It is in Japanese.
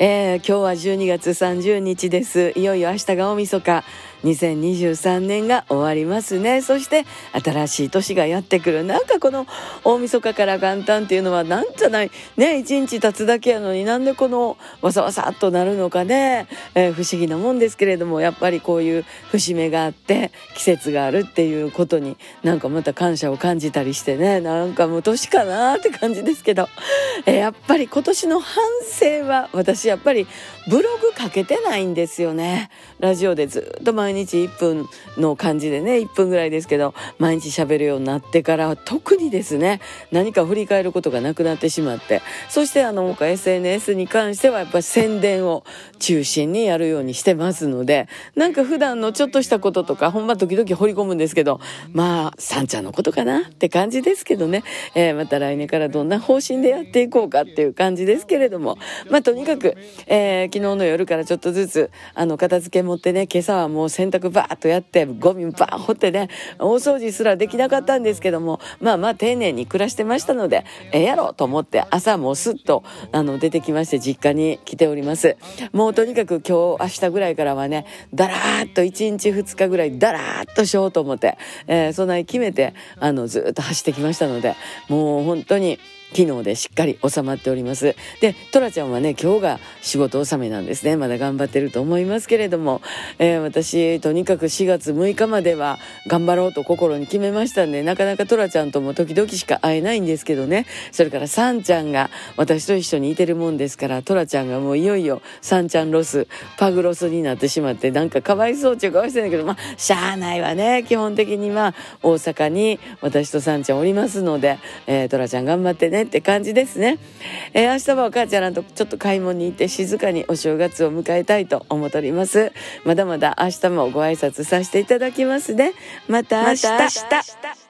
えー、今日は12月30日です。いよいよ明日が大晦日。2023年が終わりますね。そして新しい年がやってくる。なんかこの大晦日から元旦っていうのはなんじゃない？ね一日経つだけやのになんでこのわさわさっとなるのかね、えー、不思議なもんですけれどもやっぱりこういう節目があって季節があるっていうことになんかまた感謝を感じたりしてね。なんかもう年かなって感じですけど、えー、やっぱり今年の反省は私やっぱりブログ書けてないんですよね。ラジオでずっと毎毎日1分の感じでね1分ぐらいですけど毎日喋るようになってから特にですね何か振り返ることがなくなってしまってそしてあの SNS に関してはやっぱり宣伝を中心にやるようにしてますのでなんか普段のちょっとしたこととかほんま時々掘り込むんですけどまあさんちゃんのことかなって感じですけどね、えー、また来年からどんな方針でやっていこうかっていう感じですけれどもまあとにかく、えー昨日の夜からちょっとずつあの片付け持ってね今朝はもう洗濯バーッとやってゴミバー掘ってね大掃除すらできなかったんですけどもまあまあ丁寧に暮らしてましたのでええやろと思って朝もうすっとあの出てきまして実家に来ております。もうとにかく今日明日ぐらいからはねだらーっと1日2日ぐらいだらーっとしようと思って、えー、そんなに決めてあのずっと走ってきましたのでもう本当に機能でしっかり収まっております。でトラちゃんはね今日が仕事納めなんですね。まだ頑張ってると思いますけれども、えー、私とにかく4月6日までは頑張ろうと心に決めましたんでなかなかトラちゃんとも時々しか会えないんですけどね。それからサンちゃんが私と一緒にいてるもんですからトラちゃんがもういよいよサンちゃんロスパグロスになってしまってなんかかわいそうっちゅうかわいそうだけどまあしゃあないわね。基本的には大阪に私とサンちゃんおりますので、えー、トラちゃん頑張ってね。ねって感じですね、えー、明日はお母ちゃんらとちょっと買い物に行って静かにお正月を迎えたいと思っております。まだまだ明日もご挨拶させていただきますね。また明日。